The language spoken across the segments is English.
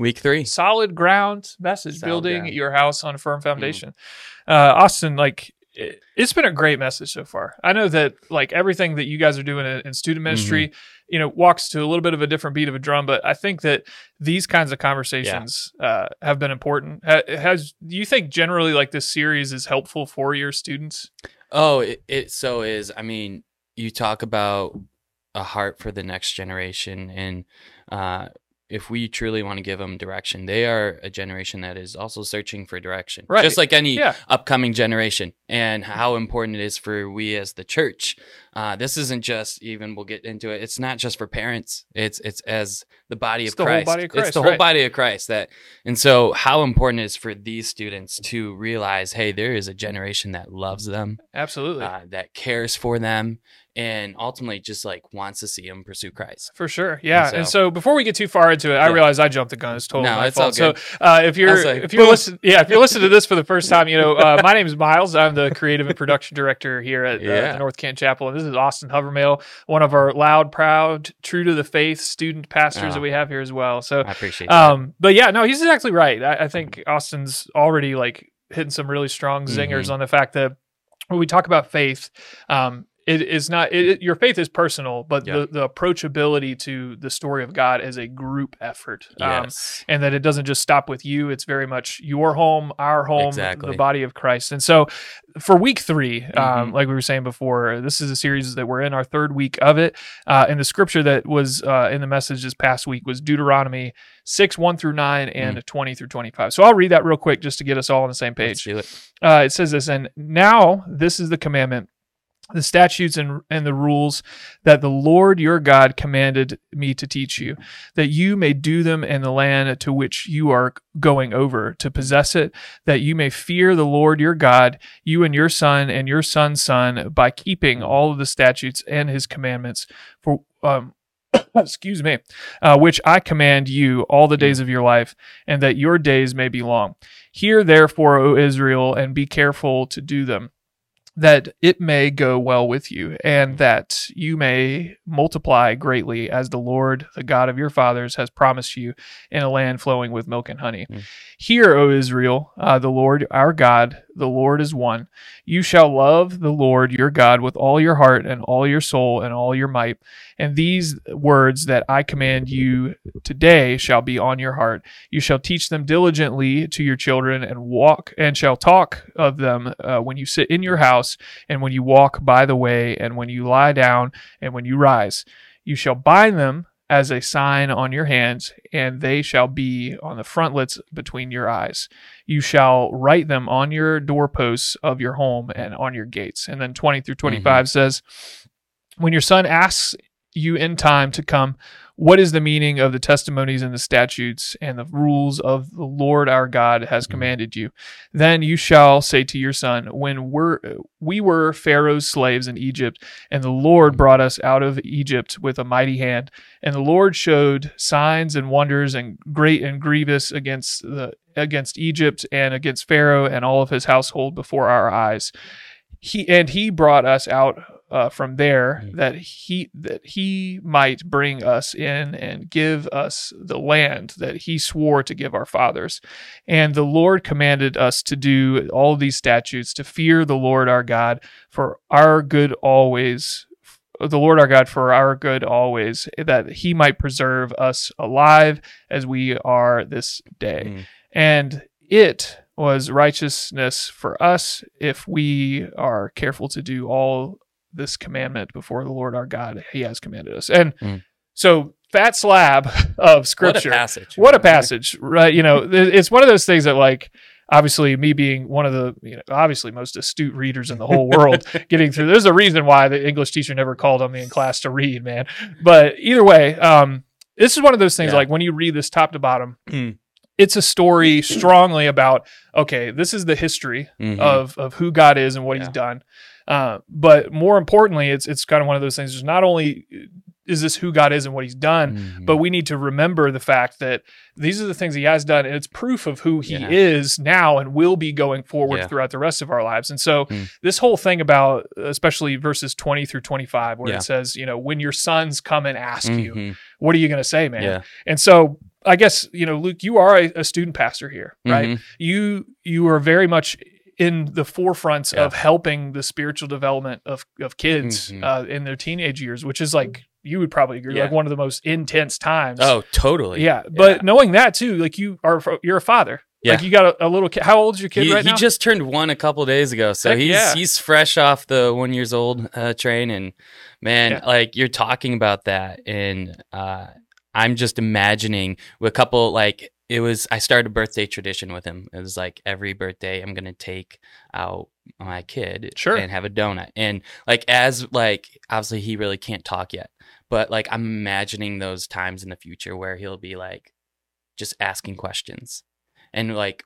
Week three, solid ground message, Solid building ground. your house on a firm foundation. Uh, Austin, like it, it's been a great message so far. I know that like everything that you guys are doing in, in student ministry, you know, walks to a little bit of a different beat of a drum, but I think that these kinds of conversations uh, have been important. Ha- has do you think generally like this series is helpful for your students? Oh, it, it so is. I mean, you talk about a heart for the next generation, and uh, if we truly want to give them direction, they are a generation that is also searching for direction, Right. just like any Yeah. upcoming generation, and how important it is for we as the church. Uh, this isn't just even. We'll get into it. It's not just for parents. It's it's as the body It's of the whole Christ. body of Christ. It's the whole body of Christ. That and so how important it is for these students to realize, hey, there is a generation that loves them Absolutely. uh, that cares for them and ultimately just like wants to see him pursue Christ. For sure, yeah. And so, so- before we get too far into it, I Yeah. realize I jumped the gun. It's totally No, my it's all fault. So, uh, if you're like, if you're listening, yeah, if you're listening to this for the first time, you know, uh, my name is Miles. I'm the creative and production director here at uh, Yeah. the North Kent Chapel, and this is Austin Hovermail, one of our loud, proud, true to the faith student pastors Oh. that we have here as well. So, I appreciate that. um, but yeah, no, he's exactly right. I, I think Austin's already like hitting some really strong zingers Mhm. on the fact that when we talk about faith, um, it is not it, it- your faith is personal, but Yeah. the, the approachability to the story of God is a group effort. Um, and that it doesn't just stop with you. It's very much your home, our home, Exactly. the body of Christ. And so for week 3 um, Mhm. like we were saying before, this is a series that we're in our third week of it. Uh, and the scripture that was uh, in the message this past week was Deuteronomy 6, 1 through 9, and 20 through 25. So I'll read that real quick just to get us all on the same Let's page. do it. Uh, it says this, and now this is the commandment, the statutes and, and the rules that the Lord your God commanded me to teach you, that you may do them in the land to which you are going over to possess it, that you may fear the Lord your God, you and your son and your son's son, by keeping all of the statutes and his commandments. For um, excuse me, uh, which I command you all the days of your life, and that your days may be long. Hear therefore, O Israel, and be careful to do them, that it may go well with you, and that you may multiply greatly, as the Lord, the God of your fathers, has promised you in a land flowing with milk and honey. Mm. Hear, O Israel, uh, the Lord our God, the Lord is one. You shall love the Lord your God with all your heart and all your soul and all your might. And these words that I command you today shall be on your heart. You shall teach them diligently to your children and walk and shall talk of them uh, when you sit in your house and when you walk by the way and when you lie down and when you rise. You shall bind them as a sign on your hands, and they shall be on the frontlets between your eyes. You shall write them on your doorposts of your home and on your gates. And then 20 through 25 mm-hmm. says, When your son asks you in time to come, what is the meaning of the testimonies and the statutes and the rules of the Lord our God has Mhm. commanded you? Then you shall say to your son, When we're, we were Pharaoh's slaves in Egypt, and the Lord brought us out of Egypt with a mighty hand, and the Lord showed signs and wonders and great and grievous against the against Egypt and against Pharaoh and all of his household before our eyes. He and he brought us out uh, from there Mm. that he that he might bring us in and give us the land that he swore to give our fathers. And the Lord commanded us to do all these statutes to fear the Lord our God for our good always the Lord our God for our good always, that he might preserve us alive as we are this day. Mm. And it was righteousness for us if we are careful to do all this commandment before the Lord our God he has commanded us. And Mm. so fat slab of scripture. What a passage. What a passage, right? You know, it's one of those things that like obviously me being one of the you know obviously most astute readers in the whole world getting through there's a reason why the english teacher never called on me in class to read man but either way um this is one of those things Yeah. like when you read this top to bottom Mm. it's a story strongly about okay this is the history Mhm. of of who God is and what He's done. Uh, but more importantly, it's it's kind of one of those things. There's not only is this who God is and what He's done, Mhm. but we need to remember the fact that these are the things He has done, and it's proof of who He Yeah. is now and will be going forward Yeah. throughout the rest of our lives. And so, Mm. this whole thing about, especially verses 20 through 25, where Yeah. it says, you know, when your sons come and ask you, Mhm. what are you going to say, man? And so I guess you know, Luke, you are a, a student pastor here, right? Mhm. You you are very much in the forefronts Yeah. of helping the spiritual development of of kids Mhm. uh, in their teenage years, which is like you would probably agree, Yeah. like one of the most intense times. Oh, totally. yeah. But Yeah. knowing that too, like you are, you're a father. Yeah. Like you got a, a little kid. How old is your kid he, right he now? He just turned one a couple days ago, so Heck he's he's fresh off the one years old uh, train, and man, like you're talking about that, and uh, I'm just imagining with a couple like it was. I started a birthday tradition with him. It was like every birthday I'm gonna take out my kid Sure. and have a donut, and like as like obviously he really can't talk yet, but like I'm imagining those times in the future where he'll be like just asking questions and like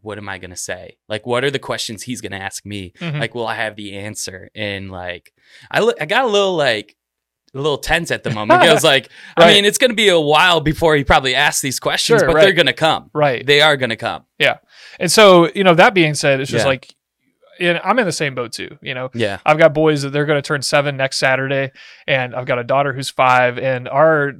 what am i going to say like what are the questions he's going to ask me Mhm. like will i have the answer and like i i got a little like a little tense at the moment because like i mean it's going to be a while before he probably asks these questions Sure, but right. they're going to come right. they are going to come Yeah. And so, you know, that being said, it's just Yeah. like, and I'm in the same boat too. You know, yeah I've got boys that they're going to turn seven next Saturday, and I've got a daughter who's five, and our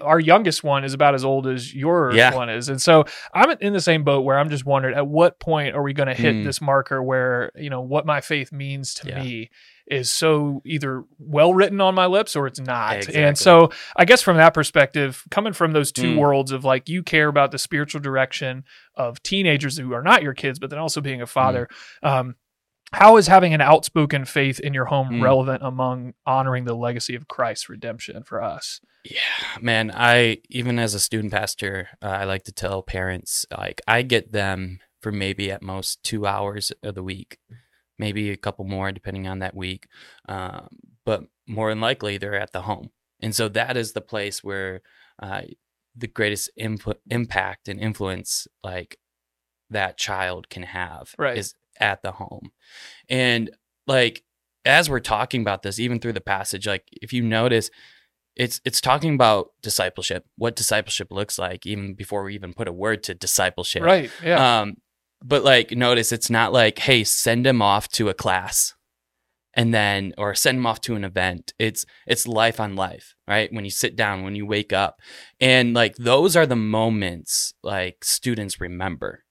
our youngest one is about as old as your Yeah. one is, and so I'm in the same boat where I'm just wondering at what point are we going to hit Mm. this marker where you know what my faith means to Yeah. me is so either well written on my lips or it's not. Exactly. And so I guess from that perspective, coming from those two Mm. worlds of like you care about the spiritual direction of teenagers who are not your kids, but then also being a father. Um, how is having an outspoken faith in your home Mm. relevant among honoring the legacy of Christ's redemption for us? Yeah, man. I even as a student pastor, uh, I like to tell parents like I get them for maybe at most two hours of the week, maybe a couple more depending on that week. Um, but more than likely, they're at the home, and so that is the place where uh, the greatest input, impact and influence like that child can have Right. is at the home, and like as we're talking about this, even through the passage, like if you notice it's it's talking about discipleship, what discipleship looks like, even before we even put a word to discipleship. Right. Yeah. Um, but like, notice it's not like, hey, send him off to a class, and then or send him off to an event. It's it's life on life, right? When you sit down, when you wake up, and like those are the moments like students remember.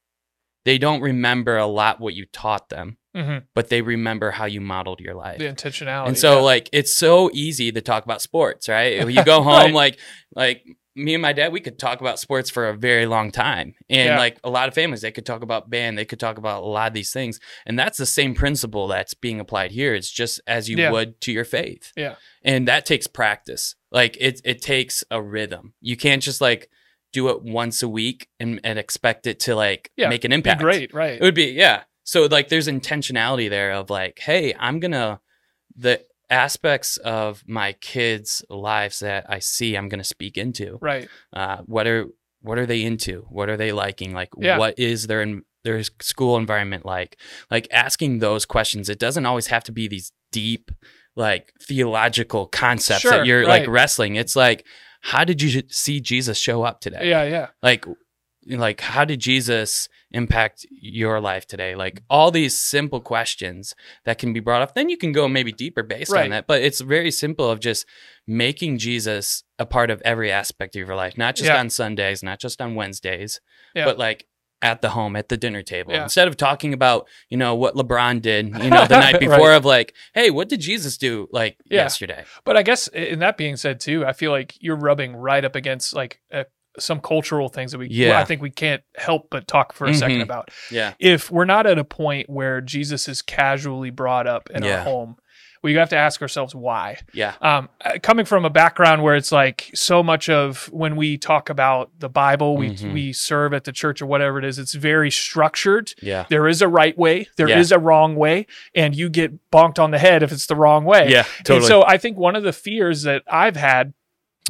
They don't remember a lot what you taught them, hmm but they remember how you modeled your life. The intentionality. And so yeah. like it's so easy to talk about sports, right? You go home Right. like like me and my dad, we could talk about sports for a very long time. And Yeah. like a lot of families, they could talk about band, they could talk about a lot of these things. And that's the same principle that's being applied here. It's just as you Yeah. would to your faith. Yeah. And that takes practice. Like it it takes a rhythm. You can't just like do it once a week and, and expect it to like Yeah, make an impact. great. Right. It would be, yeah. So like there's intentionality there of like, hey, I'm gonna the aspects of my kids' lives that I see, I'm gonna speak into. right. Uh, what are what are they into? What are they liking? Like Yeah. what is their their school environment like? Like asking those questions. It doesn't always have to be these deep, like theological concepts Sure, that you're like wrestling. It's like, how did you see Jesus show up today? Yeah. Yeah. like like how did jesus impact your life today like all these simple questions that can be brought up then you can go maybe deeper based Right. on that but it's very simple of just making jesus a part of every aspect of your life not just Yeah. on sundays not just on wednesdays Yeah. but like at the home at the dinner table Yeah. instead of talking about you know what lebron did you know the night Right. before of like hey what did jesus do like Yeah. yesterday But I guess in that being said too, I feel like you're rubbing right up against like uh, some cultural things that we, Yeah. I think we can't help but talk for a second Mhm. about. yeah If we're not at a point where Jesus is casually brought up in our home, we have to ask ourselves why. yeah Um, uh, coming from a background where it's like so much of when we talk about the Bible, we Mhm. we serve at the church or whatever it is, it's very structured. yeah There is a right way, there is Yeah. a wrong way, and you get bonked on the head if it's the wrong way. yeah And totally so I think one of the fears that I've had.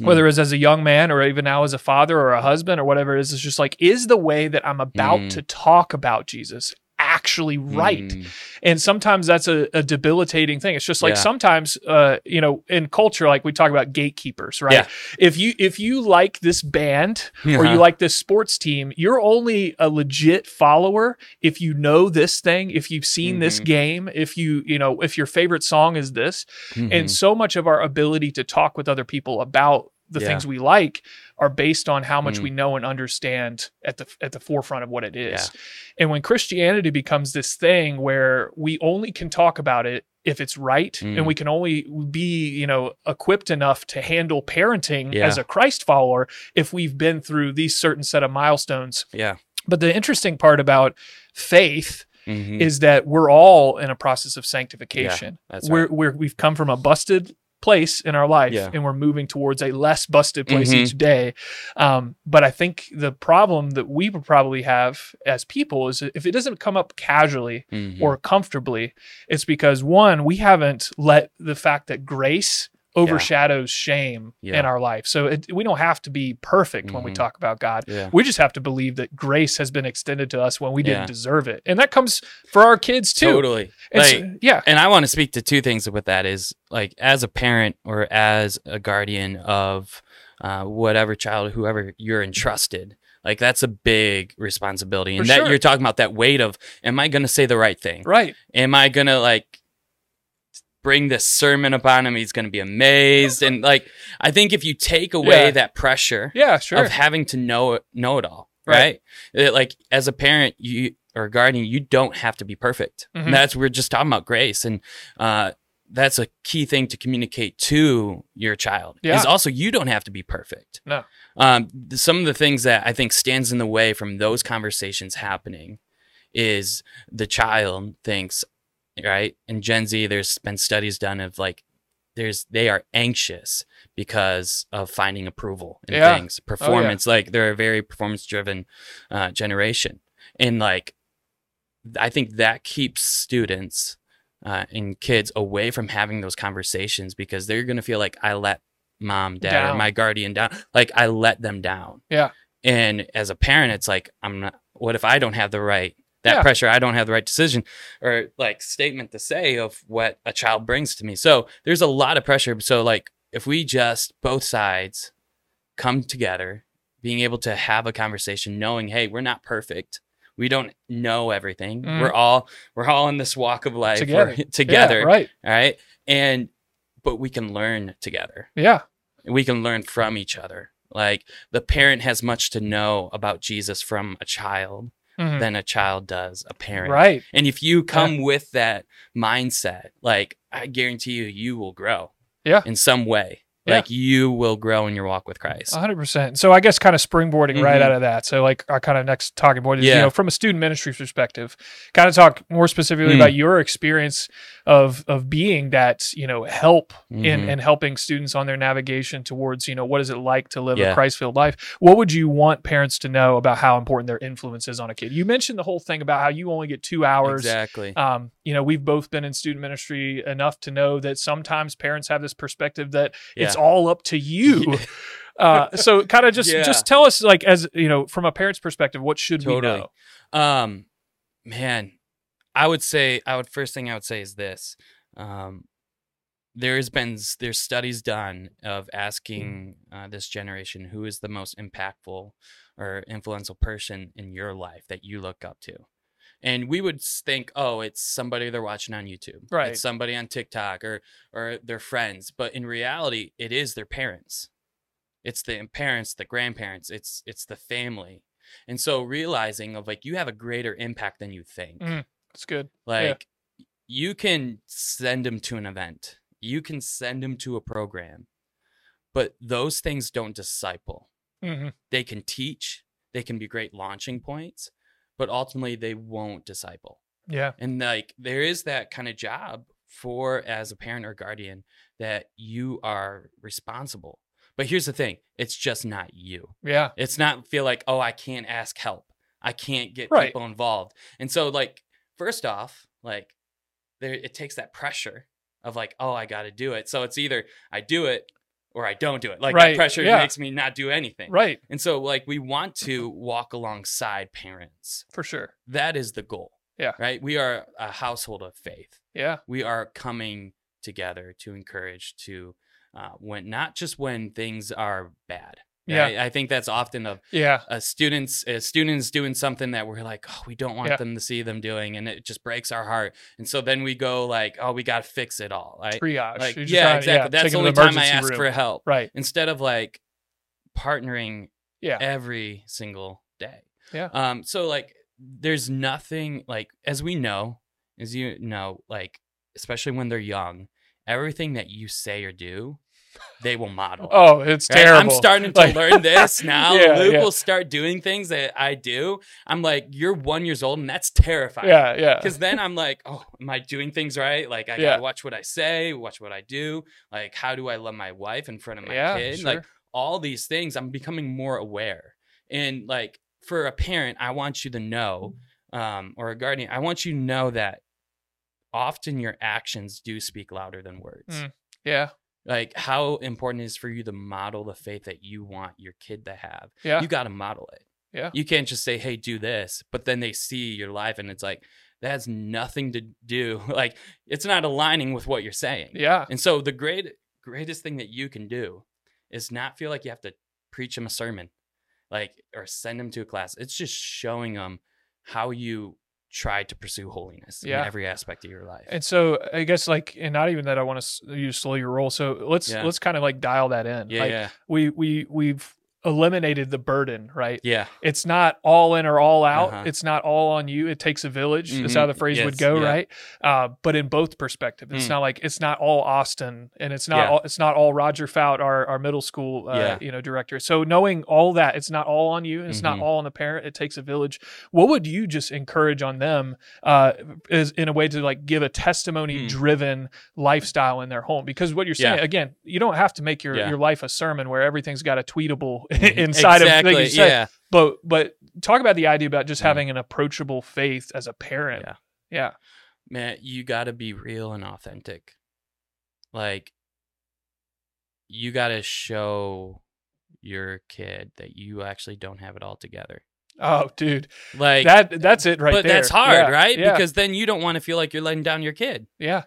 Whether it's as a young man or even now as a father or a husband or whatever it is, it's just like, is the way that I'm about Mm. to talk about Jesus actually right? Mm. And sometimes that's a, a debilitating thing. It's just like Yeah. sometimes, uh, you know, in culture, like we talk about gatekeepers, right? Yeah. If you if you like this band or you Uh-huh. like this sports team, you're only a legit follower if you know this thing, if you've seen this Mhm. game, if you you know if your favorite song is this, Mhm. and so much of our ability to talk with other people about the Yeah. things we like are based on how much Mm. we know and understand at the at the forefront of what it is. And when Christianity becomes this thing where we only can talk about it if it's right Mm. and we can only be, you know, equipped enough to handle parenting Yeah. as a Christ follower if we've been through these certain set of milestones. Yeah. But the interesting part about faith Mhm. is that we're all in a process of sanctification. That's we're, right. we're we've come from a busted place in our life Yeah. and we're moving towards a less busted place Mhm. each day. Um, but I think the problem that we would probably have as people is if it doesn't come up casually Mhm. or comfortably, it's because one, we haven't let the fact that grace overshadows shame Yeah. in our life. So it, we don't have to be perfect when we Mhm. talk about God. yeah. We just have to believe that grace has been extended to us when we didn't Yeah. deserve it. And that comes for our kids too. Totally. Like, yeah. and I want to speak to two things with that is like as a parent or as a guardian of uh, whatever child, whoever you're entrusted. Like that's a big responsibility, and For that sure. you're talking about that weight of, am I going to say the right thing? Right. Am I going to like bring this sermon upon him? He's going to be amazed, and like I think if you take away Yeah. that pressure, Yeah, sure. of having to know it, know it all, Right. right? It- like as a parent, you or guardian, you don't have to be perfect. Mhm. And that's we're just talking about grace, and uh, that's a key thing to communicate to your child. Yeah. Is also you don't have to be perfect. No. Um, some of the things that I think stands in the way from those conversations happening is the child thinks, right? In Gen Z, there's been studies done of like, there's they are anxious because of finding approval in Yeah. Oh, things, performance. Like they're a very performance driven uh, generation, and like, I think that keeps students uh, and kids away from having those conversations because they're gonna feel like I let mom, dad, or my guardian down. Like I let them down. Yeah. And as a parent, it's like I'm not. What if I don't have the right? That Yeah. pressure, I don't have the right decision or like statement to say of what a child brings to me. So there's a lot of pressure. So like if we just both sides come together, being able to have a conversation, knowing, hey, we're not perfect. We don't know everything. Mhm. We're all we're all in this walk of life Together. We're together. Yeah, right. All right. And but we can learn together. Yeah. We can learn from each other. Like the parent has much to know about Jesus from a child Mhm. than a child does a parent. Right. And if you come with that mindset, like I guarantee you, you will grow. Yeah. In some way. Yeah. Like you will grow in your walk with Christ. 100%. So I guess kind of springboarding right Mhm. out of that. So like our kind of next talking point is, you know, from a student ministry perspective, kind of talk more specifically Mm. about your experience of of being that, you know, help in Mhm. in helping students on their navigation towards, you know, what is it like to live a Yeah. Christ-filled life? What would you want parents to know about how important their influence is on a kid? You mentioned the whole thing about how you only get 2 hours Exactly. um, you know, we've both been in student ministry enough to know that sometimes parents have this perspective that it's all up to you. uh, so kind of just Yeah. just tell us like as you know from a parent's perspective, what should we Totally. know? Um, man, I would say I would first thing I would say is this. Um, there's been s- there's studies done of asking uh, this generation who is the most impactful or influential person in your life that you look up to. And we would think, oh, it's somebody they're watching on YouTube, Right. It's somebody on TikTok or or their friends. But in reality, it is their parents. It's the parents, the grandparents. It's it's the family. And so realizing of like you have a greater impact than you think. Mm, That's good. Like you can send them to an event. You can send them to a program. But those things don't disciple. hmm They can teach, they can be great launching points, but ultimately they won't disciple. Yeah. And like there is that kind of job for as a parent or guardian that you are responsible. But here's the thing, it's just not you. Yeah. It's not feel like, oh, I can't ask help. I can't get Right. people involved. And so like first off, like there it takes that pressure of like, oh, I got to do it. So it's either I do it or I don't do it. Like Right, that pressure yeah. makes me not do anything. Right. And so like we want to walk alongside parents. For sure. That is the goal. Yeah. Right? We are a household of faith. Yeah. We are coming together to encourage to uh, when not just when things are bad, Yeah. right? I think that's often a, Yeah. a students a students doing something that we're like, oh, we don't want Yeah. them to see them doing, and it just breaks our heart. And so then we go like, oh, we got to fix it all, right? Triage. Like, You're yeah, trying- exactly. That's the only time I ask room. for help Right. instead of like partnering Yeah. every single day. Yeah. Um. So like, there's nothing like as we know, as you know, like especially when they're young, everything that you say or do, they will model. Oh, it's Right? terrible. I'm starting to Like- learn this now. Yeah, Luke yeah. will start doing things that I do. I'm like, you're one years old, and that's terrifying. Yeah. Yeah. Because then I'm like, oh, am I doing things right? Like, I Yeah. gotta watch what I say, watch what I do. Like, how do I love my wife in front of my Yeah. kid? Sure. Like, all these things, I'm becoming more aware. And like, for a parent, I want you to know, um, or a guardian, I want you to know that often your actions do speak louder than words. Mm. yeah. Like, how important it is for you to model the faith that you want your kid to have Yeah. you got to model it. Yeah. You can't just say, "Hey, do this," but then they see your life and it's like that has nothing to do. Like it's not aligning with what you're saying. yeah. And so the great greatest thing that you can do is not feel like you have to preach them a sermon, like or send them to a class. It's just showing them how you try to pursue holiness Yeah. in every aspect of your life. And so I guess like, and not even that I want to you slow your roll. So let's Yeah. let's kind of like dial that in. yeah, like yeah, we we we've eliminated the burden, right? yeah, It's not all in or all out. Uh-huh. It's not all on you. It takes a village. That's how the phrase would go, yeah. right? Uh, but in both perspectives, it's Mm. not like it's not all Austin, and it's not Yeah. all, it's not all Roger Fout, our our middle school, uh, Yeah. you know, director. So knowing all that, it's not all on you. and It's not Mhm. all on the parent. It takes a village. What would you just encourage on them, uh, is in a way to like give a testimony driven lifestyle in their home? Because what you're saying Hmm. Again, you don't have to make your your life a sermon where everything's got a tweetable inside of exactly. like you said. yeah, But but talk about the idea about just Mhm. having an approachable faith as a parent. Yeah. Yeah. man, you got to be real and authentic. Like, you got to show your kid that you actually don't have it all together. Oh, dude, Like, that that's it right but there. that's hard, Yeah, right? Yeah. Because then you don't want to feel like you're letting down your kid. yeah.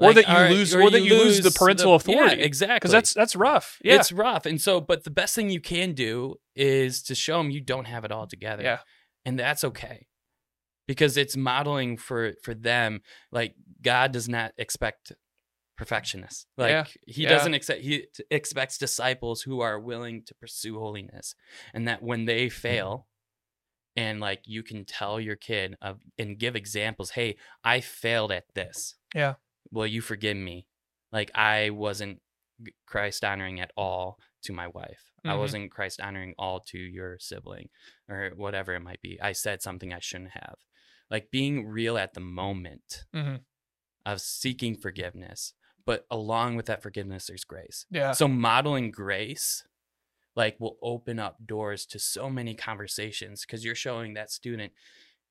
Or that you lose- or that you lose the parental authority. Yeah, exactly. Because that's that's rough. Yeah. It's rough. And so, but the best thing you can do is to show them you don't have it all together. Yeah. And that's okay. Because it's modeling for for them. Like God does not expect perfectionists. Like Yeah. he Yeah. doesn't expect he t- expects disciples who are willing to pursue holiness. And that when they fail and like you can tell your kid of and give examples, "Hey, I failed at this." Yeah. Will you forgive me? Like I wasn't Christ honoring at all to my wife. I Mhm. wasn't Christ honoring all to your sibling or whatever it might be. I said something I shouldn't have. Like being real at the moment Mhm. of seeking forgiveness, but along with that forgiveness, there's grace. Yeah. So modeling grace like will open up doors to so many conversations because you're showing that student,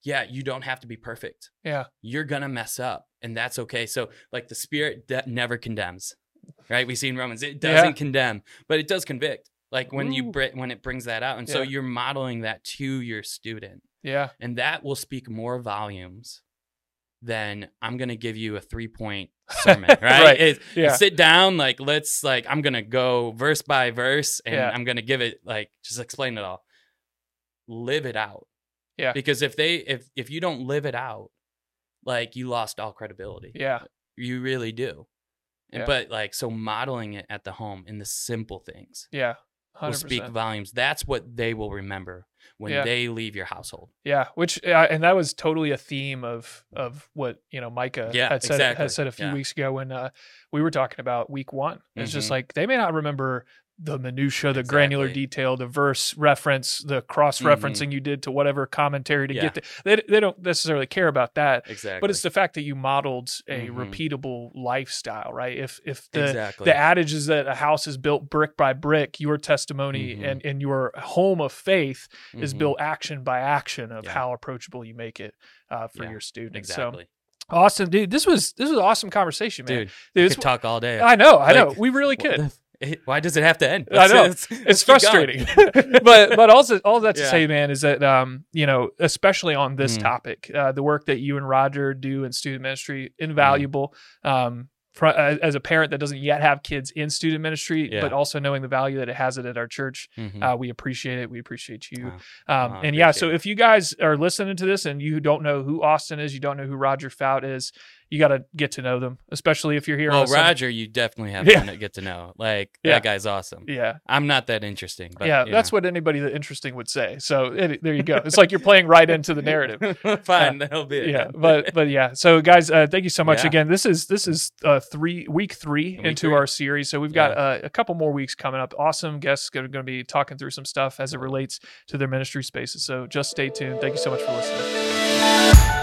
yeah, you don't have to be perfect Yeah. you're gonna mess up and that's okay so like the spirit de- never condemns right we see in romans it doesn't condemn but it does convict like when you Ooh. br- when it brings that out and so you're modeling that to your student Yeah. and that will speak more volumes than i'm gonna give you a three point sermon right, Right. It- Yeah. sit down like let's like i'm gonna go verse by verse and Yeah. i'm gonna give it like just explain it all live it out Yeah. because if they if if you don't live it out like you lost all credibility Yeah. you really do Yeah. but like so modeling it at the home in the simple things Yeah. will 100%. speak volumes that's what they will remember when Yeah. they leave your household Yeah, which uh, and that was totally a theme of of what you know Micah Yeah, had said exactly. had said a few Yeah. weeks ago when uh, we were talking about week one. It's just Mhm. like they may not remember the minutia, the granular detail, the verse reference, the cross referencing you did to whatever commentary to Yeah. get. The, they they don't necessarily care about that. exactly But it's the fact that you modeled a Mhm. repeatable lifestyle, right? If if the exactly the adage is that a house is built brick by brick, your testimony Mhm. and, and your home of faith is Mhm. built action by action of Yeah. how approachable you make it uh, for Yeah, your students. exactly So awesome, dude. This was this was an awesome conversation, man. dude Dude, we could talk all day I know, I know. We really could. It- why does it have to end I know. let's- It's let's frustrating, but but also all that to Yeah. say, man, is that um you know especially on this Mhm. topic, uh, the work that you and Roger do in student ministry invaluable. Um, fr- uh, as a parent that doesn't yet have kids in student ministry, Yeah. but also knowing the value that it has it at our church. Mhm. Uh, we appreciate it. We appreciate you. Wow. Um, Wow, and yeah, so it. if you guys are listening to this and you don't know who Austin is, you don't know who Roger Fout is, you got to get to know them, especially if you're here. well, on a Sunday- Roger, you definitely have Yeah. to get to know. Like Yeah. that guy's awesome. Yeah, I'm not that interesting, but yeah, that's know. what anybody that interesting would say. So it, there you go. It's like you're playing right into the narrative. Fine, that'll be it. yeah but but yeah so guys uh, thank you so much Yeah. again this is this is uh three week three Week into three. our series so we've got uh, a couple more weeks coming up awesome guests are going to be talking through some stuff as it relates to their ministry spaces so just stay tuned thank you so much for listening